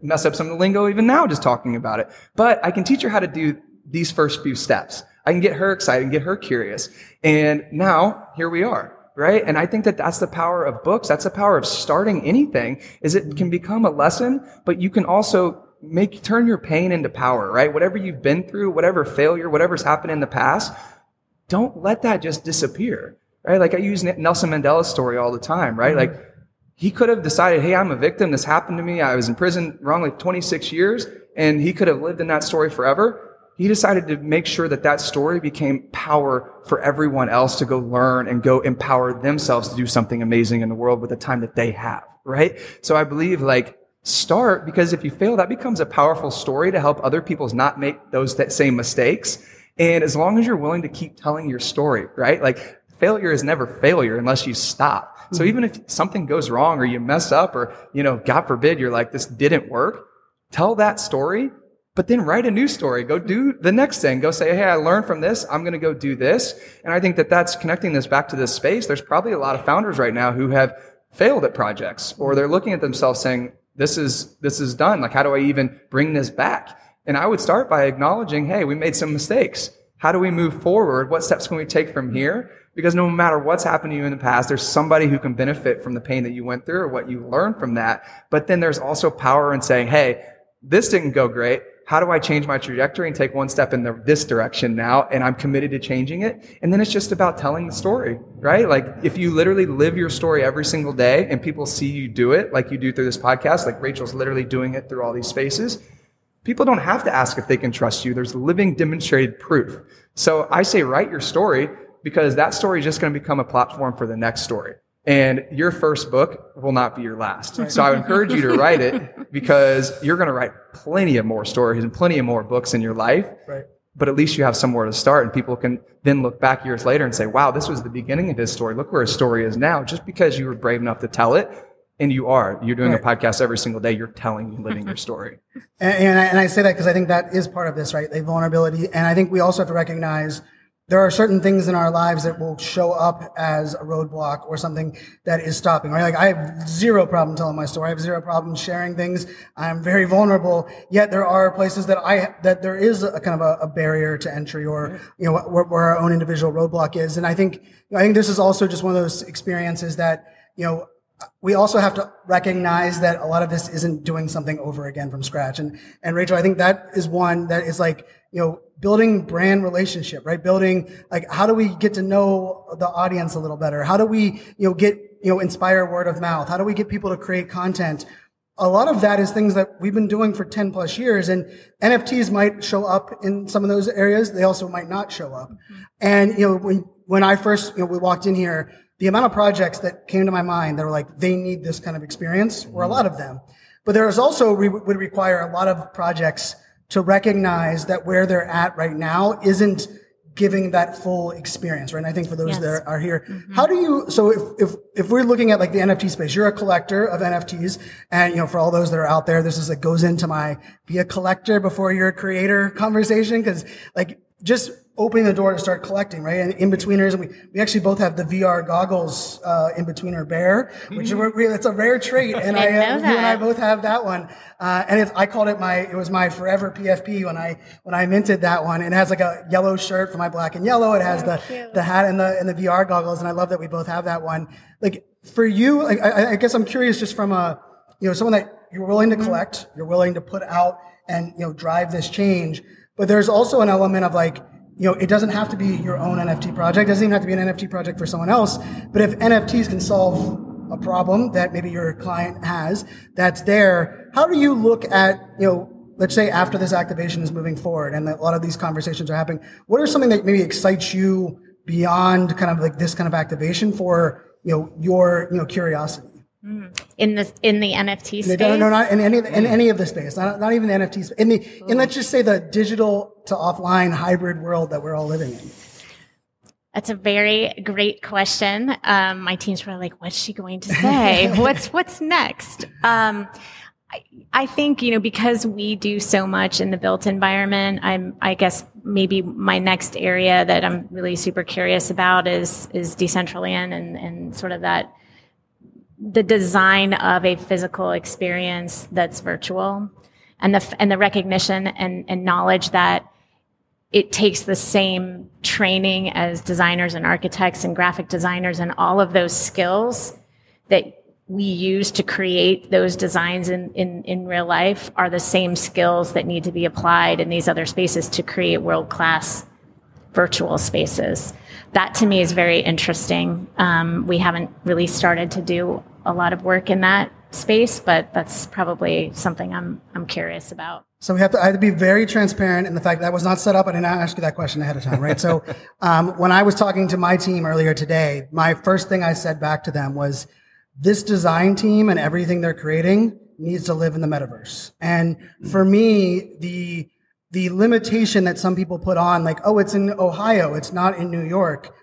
mess up some of the lingo even now just talking about it, but I can teach her how to do these first few steps. I can get her excited and get her curious. And now here we are. Right. And I think that that's the power of books. That's the power of starting anything is it can become a lesson, but you can also make, turn your pain into power, right? Whatever you've been through, whatever failure, whatever's happened in the past, don't let that just disappear, right? Like I use Nelson Mandela's story all the time, right? Mm-hmm. Like he could have decided, Hey, I'm a victim. This happened to me. I was in prison wrongly 26 years and he could have lived in that story forever. He decided to make sure that that story became power for everyone else to go learn and go empower themselves to do something amazing in the world with the time that they have, right? So I believe like start because if you fail, that becomes a powerful story to help other people not make those that same mistakes. And as long as you're willing to keep telling your story, right? Like failure is never failure unless you stop. So mm-hmm. even if something goes wrong or you mess up or, you know, God forbid, you're like, this didn't work, tell that story, but then write a new story. Go do the next thing. Go say, Hey, I learned from this. I'm going to go do this. And I think that that's connecting this back to this space. There's probably a lot of founders right now who have failed at projects or they're looking at themselves saying, this is, this is done. Like, how do I even bring this back? And I would start by acknowledging, Hey, we made some mistakes. How do we move forward? What steps can we take from here? Because no matter what's happened to you in the past, there's somebody who can benefit from the pain that you went through or what you learned from that. But then there's also power in saying, Hey, this didn't go great. How do I change my trajectory and take one step in the, this direction now? And I'm committed to changing it. And then it's just about telling the story, right? Like if you literally live your story every single day and people see you do it like you do through this podcast, like Rachel's literally doing it through all these spaces, people don't have to ask if they can trust you. There's living demonstrated proof. So I say write your story because that story is just going to become a platform for the next story. And your first book will not be your last. Right. So I would encourage you to (laughs) write it because you're going to write plenty of more stories and plenty of more books in your life. Right. But at least you have somewhere to start and people can then look back years later and say, wow, this was the beginning of his story. Look where his story is now. Just because you were brave enough to tell it. And you are. You're doing right. a podcast every single day. You're telling and living your story. (laughs) And, and, I, and I say that because I think that is part of this, right? The vulnerability. And I think we also have to recognize – there are certain things in our lives that will show up as a roadblock or something that is stopping, right? Like I have zero problem telling my story. I have zero problem sharing things. I'm very vulnerable. Yet there are places that I, that there is a kind of a, a barrier to entry or, you know, where, where, our own individual roadblock is. And I think, I think this is also just one of those experiences that, you know, we also have to recognize that a lot of this isn't doing something over again from scratch. And, and Rachel, I think that is one that is like, you know, building brand relationship, right? Building, like, how do we get to know the audience a little better? How do we, you know, get, you know, inspire word of mouth? How do we get people to create content? A lot of that is things that we've been doing for 10 plus years and NFTs might show up in some of those areas. They also might not show up. Mm-hmm. And, you know, when, when I first, you know, we walked in here, the amount of projects that came to my mind that were like, they need this kind of experience were a lot of them. But there is also would require a lot of projects to recognize that where they're at right now isn't giving that full experience, right? And I think for those yes. that are here, mm-hmm. how do you, so if, if, if we're looking at like the NFT space, you're a collector of NFTs and, you know, for all those that are out there, this is like goes into my be a collector before you're a creator conversation. Cause like just opening the door to start collecting, right? And Inbetweeners, and we, we actually both have the VR goggles, uh, Inbetweener bear, which mm-hmm. is, it's a rare trait. (laughs) And I, I uh, you and I both have that one. Uh, and I called it my, it was my forever PFP when I, when I minted that one. And it has like a yellow shirt for my black and yellow. It has the, cute. the hat and the, and the VR goggles. And I love that we both have that one. Like for you, like, I, I guess I'm curious just from a, you know, someone that you're willing to mm-hmm. collect, you're willing to put out and, you know, drive this change. But there's also an element of like, you know, it doesn't have to be your own NFT project. It doesn't even have to be an NFT project for someone else. But if NFTs can solve a problem that maybe your client has that's there, how do you look at, you know, let's say after this activation is moving forward and a lot of these conversations are happening, what are something that maybe excites you beyond kind of like this kind of activation for, you know, your, you know, curiosity? In the in the NFT space. No, no, not in any in any of the space. Not, not even the NFTs. In the in let's just say the digital to offline hybrid world that we're all living in. That's a very great question. Um, my teams were like, "What's she going to (laughs) say? what's what's next?" Um, I, I think you know because we do so much in the built environment. I'm I guess maybe my next area that I'm really super curious about is is Decentraland and and sort of that the design of a physical experience that's virtual and the and the recognition and, and knowledge that it takes the same training as designers and architects and graphic designers and all of those skills that we use to create those designs in, in, in real life are the same skills that need to be applied in these other spaces to create world class virtual spaces that to me is very interesting. Um, we haven't really started to do a lot of work in that space, but that's probably something I'm I'm curious about. So we have to, I have to be very transparent in the fact that was not set up. I did not ask you that question ahead of time, right? so (laughs) um, when I was talking to my team earlier today, my first thing I said back to them was, "This design team and everything they're creating needs to live in the metaverse." And for me, the the limitation that some people put on, like, oh, it's in Ohio, it's not in New York.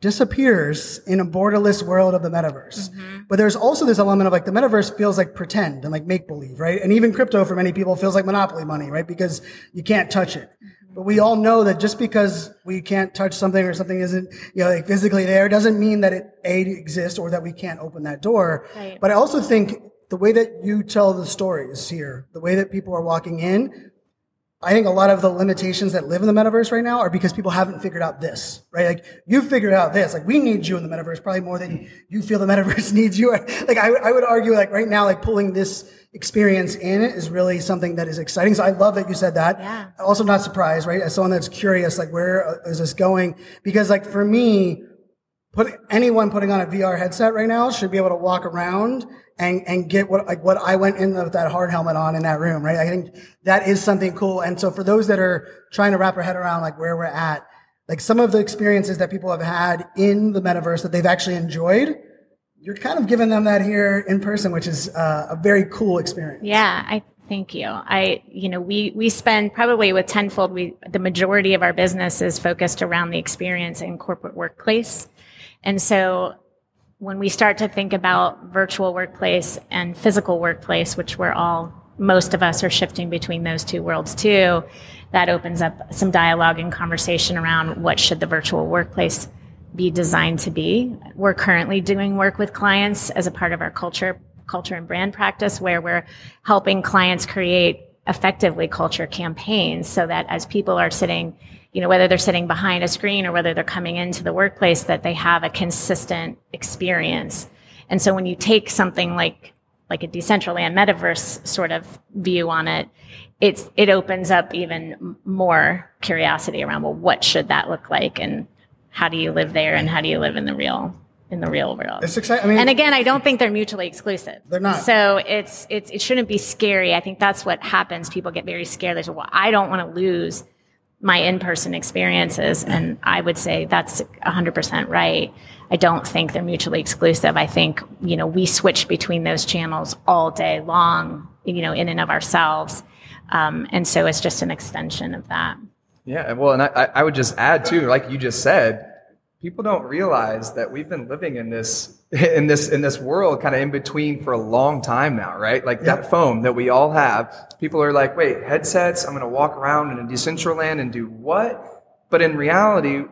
disappears in a borderless world of the metaverse. Mm-hmm. But there's also this element of like the metaverse feels like pretend and like make believe, right? And even crypto for many people feels like monopoly money, right? Because you can't touch it. Mm-hmm. But we all know that just because we can't touch something or something isn't, you know, like physically there doesn't mean that it A exists or that we can't open that door. Right. But I also think the way that you tell the stories here, the way that people are walking in, I think a lot of the limitations that live in the metaverse right now are because people haven't figured out this, right? Like you figured out this. Like we need you in the metaverse probably more than you feel the metaverse (laughs) needs you. (laughs) Like I, would- I would argue like right now, like pulling this experience in is really something that is exciting. So I love that you said that. Yeah. Also not surprised, right? As someone that's curious, like where uh, this going? Because like for me, put anyone putting on a VR headset right now should be able to walk around and, and get what like what I went in with that hard helmet on in that room, right? I think that is something cool. And so for those that are trying to wrap their head around like where we're at, like some of the experiences that people have had in the metaverse that they've actually enjoyed, you're kind of giving them that here in person, which is uh, a very cool experience. Yeah, I thank you. I, you know, we we spend probably with Tenfold, we the majority of our business is focused around the experience in corporate workplace, and so when we start to think about virtual workplace and physical workplace, which we're all most of us are shifting between those two worlds too, that opens up some dialogue and conversation around what should the virtual workplace be designed to be. We're currently doing work with clients as a part of our culture culture and brand practice where we're helping clients create effectively culture campaigns so that as people are sitting you know whether they're sitting behind a screen or whether they're coming into the workplace that they have a consistent experience and so when you take something like like a decentraland metaverse sort of view on it it's it opens up even more curiosity around well what should that look like and how do you live there and how do you live in the real in the real world It's exciting. I mean, and again, I don't think they're mutually exclusive. They're not. So it's it's it shouldn't be scary. I think that's what happens. People get very scared. They say, "Well, I don't want to lose my in-person experiences," and I would say that's 100% right. I don't think they're mutually exclusive. I think you know we switch between those channels all day long. You know, in and of ourselves, um, and so it's just an extension of that. Yeah, well, and I, I would just add too, like you just said, people don't realize that we've been living in this in this in this world kind of in between for a long time now, right? Like that phone that we all have. People are like, wait, headsets, I'm gonna walk around in a Decentraland and do what? But in reality,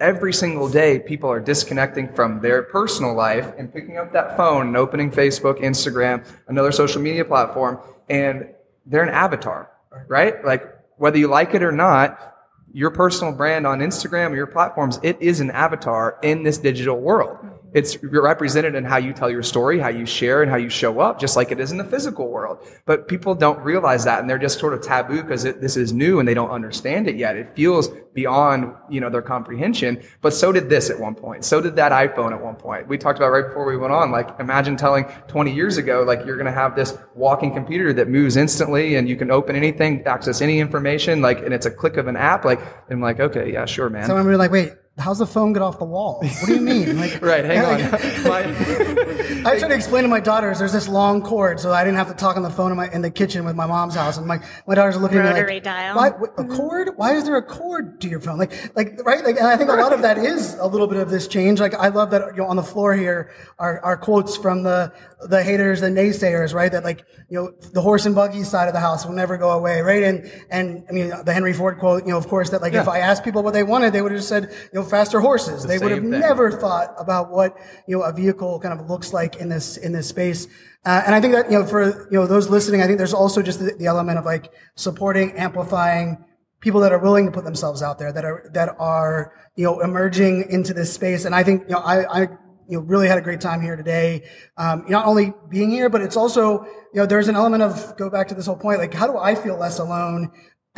every single day people are disconnecting from their personal life and picking up that phone and opening Facebook, Instagram, another social media platform, and they're an avatar, right? Like whether you like it or not, your personal brand on Instagram your platforms, it is an avatar in this digital world. It's represented in how you tell your story, how you share, and how you show up, just like it is in the physical world. But people don't realize that, and they're just sort of taboo because this is new and they don't understand it yet. It feels beyond you know their comprehension. But so did this at one point. So did that iPhone at one point. We talked about right before we went on. Like imagine telling 20 years ago, like you're going to have this walking computer that moves instantly, and you can open anything, access any information, like, and it's a click of an app. Like, I'm like, okay, yeah, sure, man. someone would be like, "Wait, how's the phone get off the wall? What do you mean?" Like, (laughs) right, hang on. (laughs) My- (laughs) I try to explain to my daughters there's this long cord, so I didn't have to talk on the phone in, my, in the kitchen with my mom's house. And my, my daughters are looking at me Rotary like, dial. Why, what, a cord? Why is there a cord to your phone? Like, like, right? Like, and I think a lot of that is a little bit of this change. Like, I love that, you know, on the floor here are, are quotes from the, the haters, the naysayers, right? That like, you know, the horse and buggy side of the house will never go away, right? And, and I mean, the Henry Ford quote, you know, of course, that like, if I asked people what they wanted, they would have just said, you know, faster horses. They would have thing. never thought about what you know a vehicle kind of looks like in this in this space. Uh, and I think that you know for you know those listening, I think there's also just the, the element of like supporting, amplifying people that are willing to put themselves out there, that are that are you know emerging into this space. And I think you know I. I you know, really had a great time here today. Um, not only being here, but it's also, you know, there's an element of go back to this whole point. Like, how do I feel less alone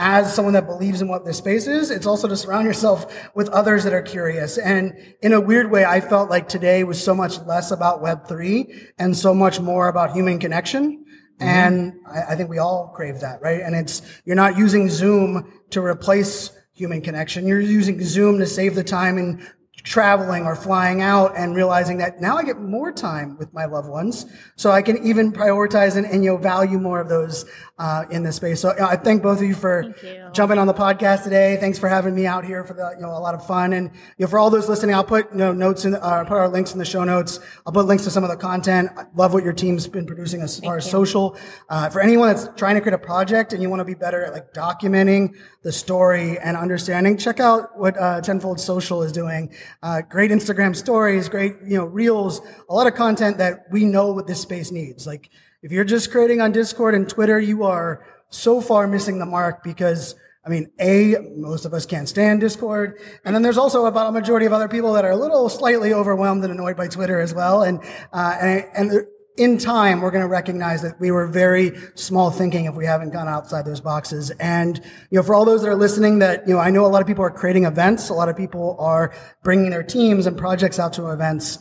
as someone that believes in what this space is, it's also to surround yourself with others that are curious. And in a weird way, I felt like today was so much less about Web3 and so much more about human connection. Mm-hmm. And I, I think we all crave that, right? And it's, you're not using Zoom to replace human connection. You're using Zoom to save the time and traveling or flying out and realizing that now I get more time with my loved ones, so I can even prioritize and, and you know value more of those uh, in this space. So you know, I thank both of you for you. jumping on the podcast today. Thanks for having me out here for the you know a lot of fun and you know for all those listening, I'll put you know notes in uh, put our links in the show notes. I'll put links to some of the content. I love what your team's been producing as far as social. Uh, for anyone that's trying to create a project and you want to be better at like documenting the story and understanding, check out what uh, Tenfold Social is doing. Uh, great Instagram stories, great you know reels, a lot of content that we know what this space needs. Like if you're just creating on Discord and Twitter, you are so far missing the mark because I mean, A, most of us can't stand Discord. And then there's also about a majority of other people that are a little slightly overwhelmed and annoyed by Twitter as well. And, uh, and, and in time, we're going to recognize that we were very small thinking if we haven't gone outside those boxes. And, you know, for all those that are listening that, you know, I know a lot of people are creating events. A lot of people are bringing their teams and projects out to events.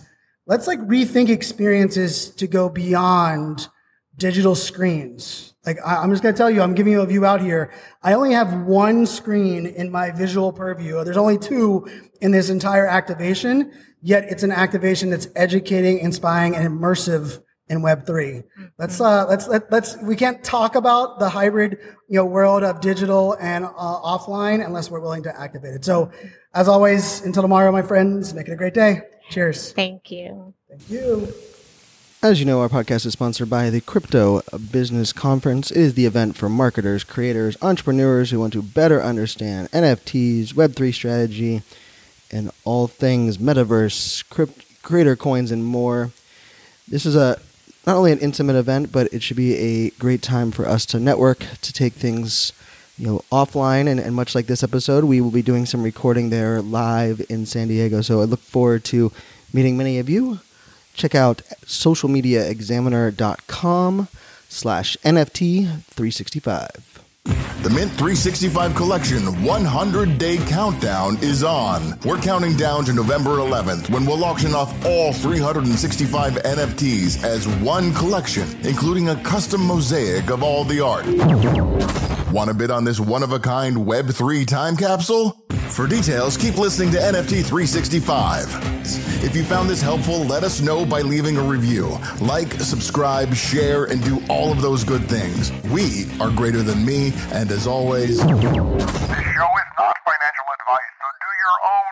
Let's like rethink experiences to go beyond digital screens. Like I, am just going to tell you, I'm giving you a view out here. I only have one screen in my visual purview. There's only two in this entire activation, yet it's an activation that's educating, inspiring, and immersive in Web 3 Let's uh, let's let, let's we can't talk about the hybrid you know world of digital and uh, offline unless we're willing to activate it. So, as always, until tomorrow, my friends, make it a great day. Cheers. Thank you. Thank you. As you know, our podcast is sponsored by the Crypto Business Conference. It is the event for marketers, creators, entrepreneurs who want to better understand NFTs, Web3 strategy, and all things metaverse, crypt, creator coins, and more. This is a not only an intimate event, but it should be a great time for us to network, to take things you know offline. And, and much like this episode we will be doing some recording there live in san diego. So i look forward to meeting many of you. Check out socialmediaexaminer.com slash nft 365 The Mint 365 Collection 100 Day Countdown is on. We're counting down to November 11th when we'll auction off all 365 NFTs as one collection, including a custom mosaic of all the art. Want to bid on this one of a kind Web3 time capsule? For details, keep listening to NFT 365. If you found this helpful, let us know by leaving a review. Like, subscribe, share, and do all of those good things. We are greater than me, and as always, This show is not financial advice, so do your own